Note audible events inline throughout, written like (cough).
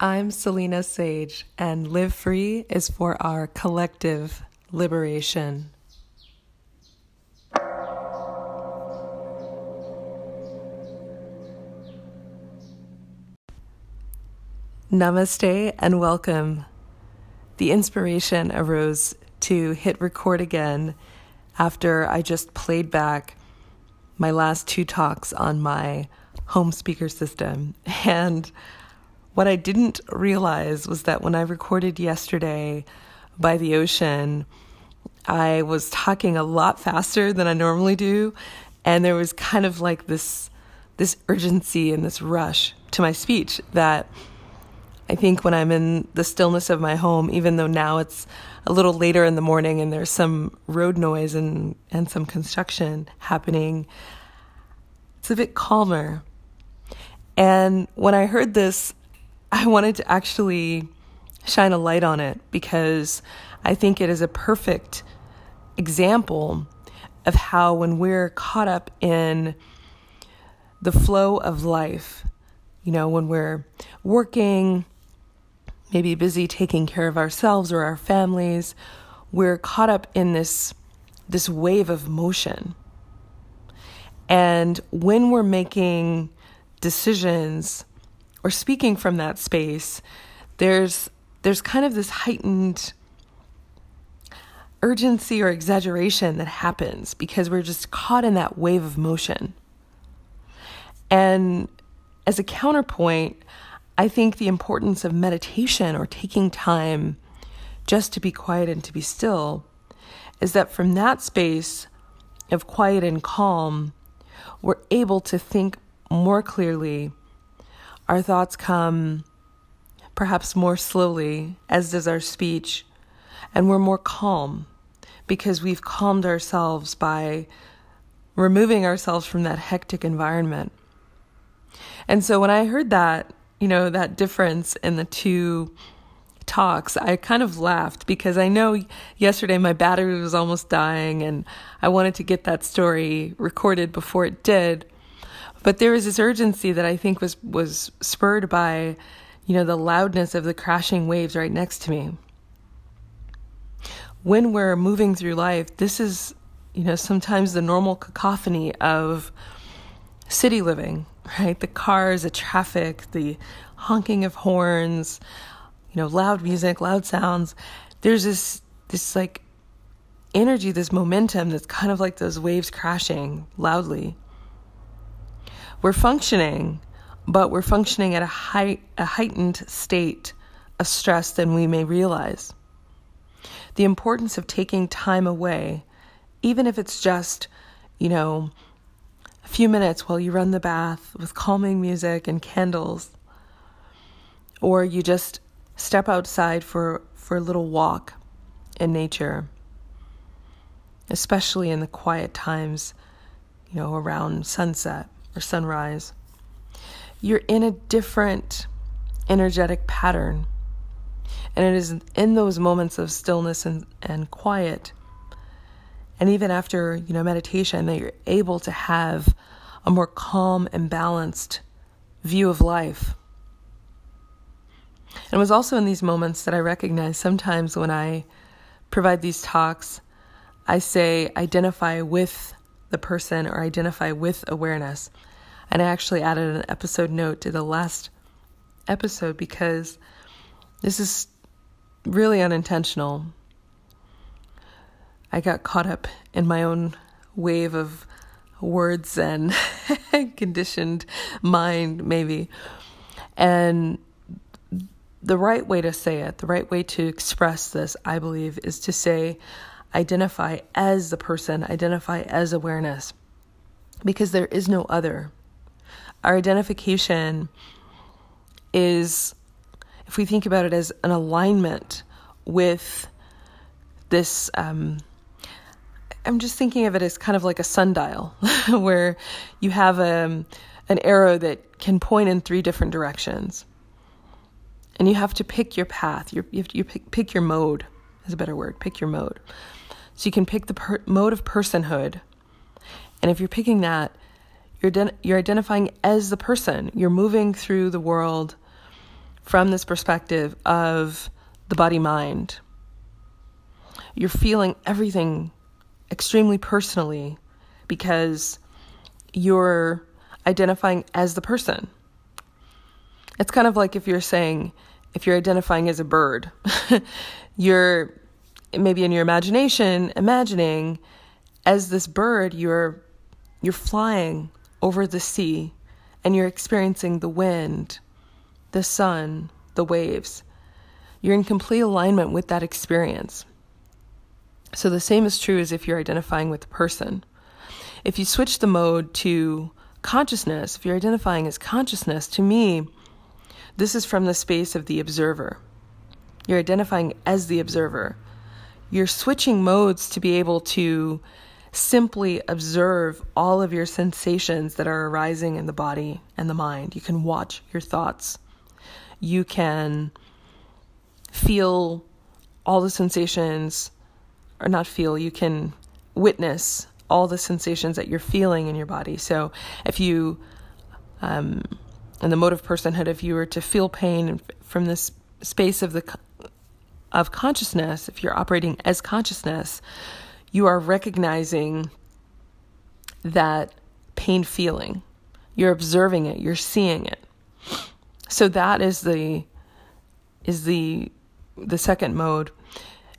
I'm Selena Sage, and Live Free is for our collective liberation. Namaste and welcome. The inspiration arose to hit record again after I just played back my last two talks on my home speaker system. (laughs) And what I didn't realize was that when I recorded yesterday by the ocean, I was talking a lot faster than I normally do, and there was kind of like this this urgency and this rush to my speech that I think when I'm in the stillness of my home, even though now it's a little later in the morning and there's some road noise and, and some construction happening, it's a bit calmer. And when I heard this, I wanted to actually shine a light on it because I think it is a perfect example of how, when we're caught up in the flow of life, you know, when we're working, maybe busy taking care of ourselves or our families, we're caught up in this this wave of motion. And when we're making decisions or speaking from that space, there's there's kind of this heightened urgency or exaggeration that happens because we're just caught in that wave of motion. And as a counterpoint, I think the importance of meditation or taking time just to be quiet and to be still is that from that space of quiet and calm, we're able to think more clearly our thoughts come perhaps more slowly, as does our speech, and we're more calm because we've calmed ourselves by removing ourselves from that hectic environment. And so when I heard that, you know, that difference in the two talks, I kind of laughed because I know yesterday my battery was almost dying and I wanted to get that story recorded before it did. But there was this urgency that I think was was spurred by, you know, the loudness of the crashing waves right next to me. When we're moving through life, this is, you know, sometimes the normal cacophony of city living, right? The cars, the traffic, the honking of horns, you know, loud music, loud sounds. There's this this like energy, this momentum that's kind of like those waves crashing loudly we're functioning, but we're functioning at a, high, a heightened state of stress than we may realize. The importance of taking time away, even if it's just, you know, a few minutes while you run the bath with calming music and candles, or you just step outside for, for a little walk in nature, especially in the quiet times, you know, around sunset or sunrise, you're in a different energetic pattern. And it is in those moments of stillness and, and quiet, and even after, you know, meditation, that you're able to have a more calm and balanced view of life. And it was also in these moments that I recognize sometimes when I provide these talks, I say identify with the person or identify with awareness. And I actually added an episode note to the last episode because this is really unintentional. I got caught up in my own wave of words and (laughs) conditioned mind, maybe. And the right way to say it, the right way to express this, I believe, is to say, identify as the person, identify as awareness, because there is no other. Our identification is, if we think about it as an alignment with this, um, I'm just thinking of it as kind of like a sundial, (laughs) where you have a, um, an arrow that can point in three different directions. And you have to pick your path. you have to you pick, pick your mode, is a better word. Pick your mode. So you can pick the per- mode of personhood. And if you're picking that, you're, you're identifying as the person. You're moving through the world from this perspective of the body mind. You're feeling everything extremely personally because you're identifying as the person. It's kind of like if you're saying, if you're identifying as a bird, (laughs) you're maybe in your imagination imagining as this bird you're you're flying over the sea and you're experiencing the wind, the sun, the waves. You're in complete alignment with that experience. So the same is true as if you're identifying with the person. If you switch the mode to consciousness, if you're identifying as consciousness, to me, this is from the space of the observer. You're identifying as the observer. You're switching modes to be able to simply observe all of your sensations that are arising in the body and the mind. You can watch your thoughts. You can feel all the sensations, or not feel, you can witness all the sensations that you're feeling in your body. So if you, um, in the mode of personhood, if you were to feel pain from this space of the of consciousness, if you're operating as consciousness, you are recognizing that pain feeling. You're observing it, you're seeing it. So that is the is the the second mode.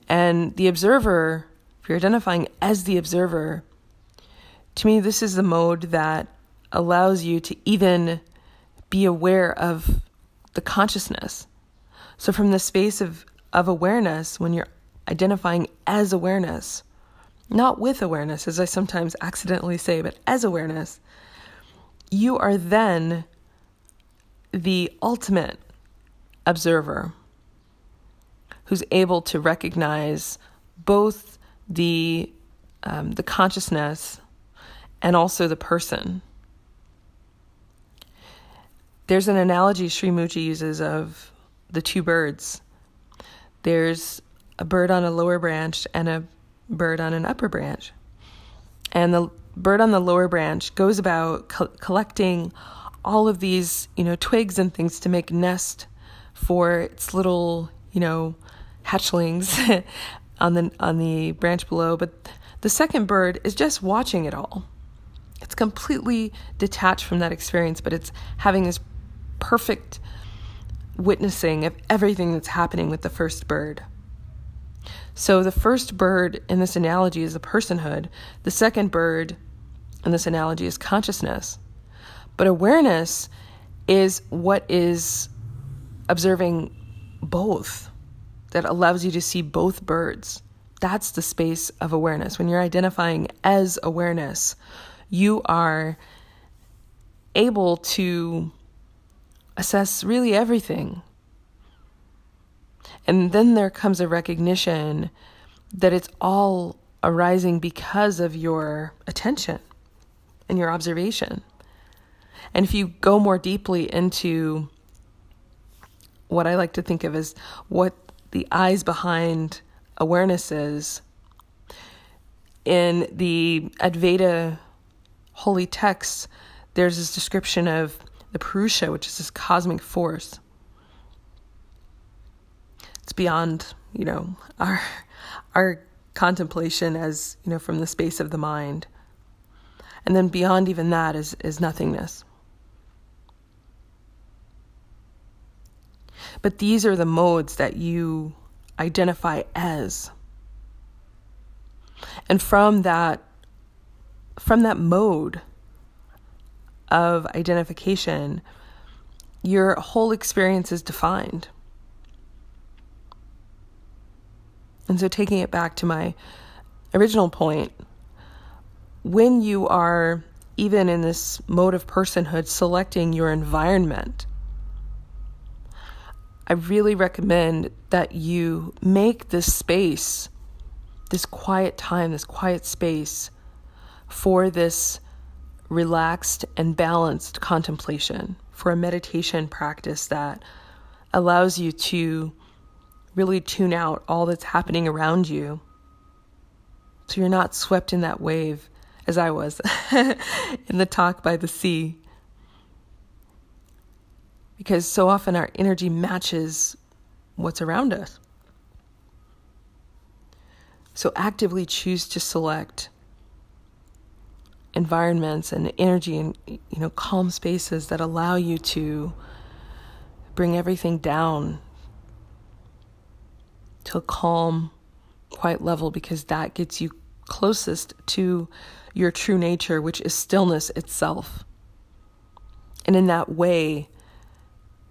And the observer, if you're identifying as the observer, to me this is the mode that allows you to even be aware of the consciousness. So from the space of of awareness when you're identifying as awareness, not with awareness, as I sometimes accidentally say, but as awareness, you are then the ultimate observer who's able to recognize both the um, the consciousness and also the person. There's an analogy Sri Mooji uses of the two birds. There's a bird on a lower branch and a bird on an upper branch. And the bird on the lower branch goes about co- collecting all of these, you know, twigs and things to make nest for its little, you know, hatchlings (laughs) on the on the branch below, but the second bird is just watching it all. It's completely detached from that experience, but it's having this perfect witnessing of everything that's happening with the first bird. So the first bird in this analogy is a personhood. The second bird in this analogy is consciousness. But awareness is what is observing both, that allows you to see both birds. That's the space of awareness. When you're identifying as awareness, you are able to assess really everything and then there comes a recognition that it's all arising because of your attention and your observation. And if you go more deeply into what I like to think of as what the eyes behind awareness is, in the Advaita holy texts, there's this description of the Purusha, which is this cosmic force it's beyond you know (laughs) our our contemplation as you know from the space of the mind. And then beyond even that is is nothingness. But these are the modes that you identify as. And from that from that mode of identification your whole experience is defined And so, taking it back to my original point, when you are even in this mode of personhood selecting your environment, I really recommend that you make this space, this quiet time, this quiet space for this relaxed and balanced contemplation, for a meditation practice that allows you to really tune out all that's happening around you. So you're not swept in that wave as I was (laughs) in the talk by the sea. because so often our energy matches what's around us. So actively choose to select environments and energy and you know calm spaces that allow you to bring everything down to a calm quiet level because that gets you closest to your true nature which is stillness itself. And in that way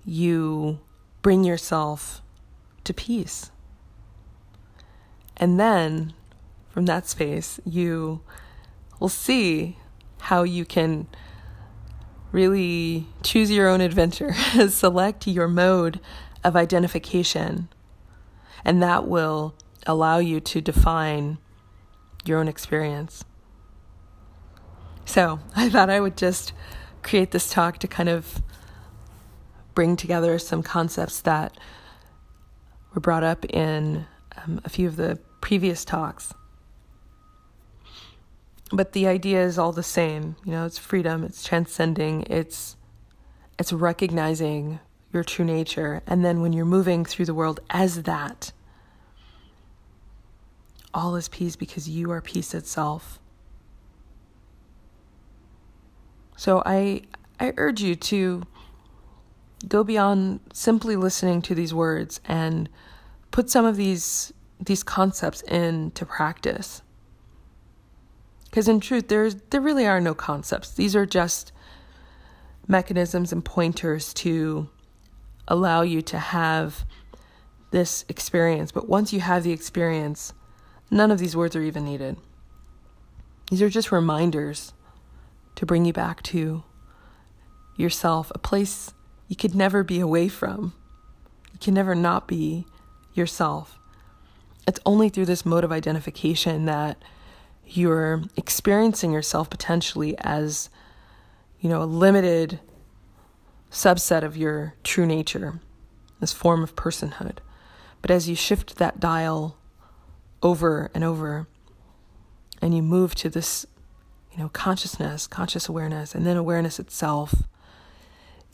you bring yourself to peace. And then from that space you we'll see how you can really choose your own adventure, (laughs) select your mode of identification, and that will allow you to define your own experience. So, (laughs) I thought I would just create this talk to kind of bring together some concepts that were brought up in um, a few of the previous talks but the idea is all the same you know it's freedom it's transcending it's it's recognizing your true nature. And then when you're moving through the world as that all is peace because you are peace itself. So i i urge you to go beyond simply listening to these words and put some of these these concepts into practice. Because in truth, there's, there really are no concepts. These are just mechanisms and pointers to allow you to have this experience. But once you have the experience, none of these words are even needed. These are just reminders to bring you back to yourself, a place you could never be away from. You can never not be yourself. It's only through this mode of identification that you're experiencing yourself potentially as, you know, a limited subset of your true nature, this form of personhood. But as you shift that dial over and over, and you move to this, you know, consciousness, conscious awareness, and then awareness itself,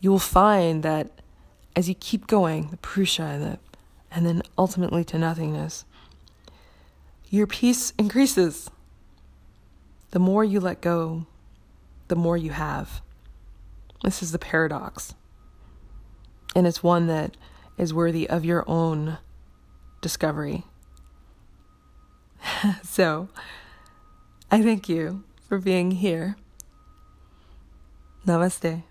you will find that as you keep going, the purusha, the, and then ultimately to nothingness, your peace increases the more you let go, the more you have. This is the paradox. And it's one that is worthy of your own discovery. (laughs) so, I thank you for being here. Namaste.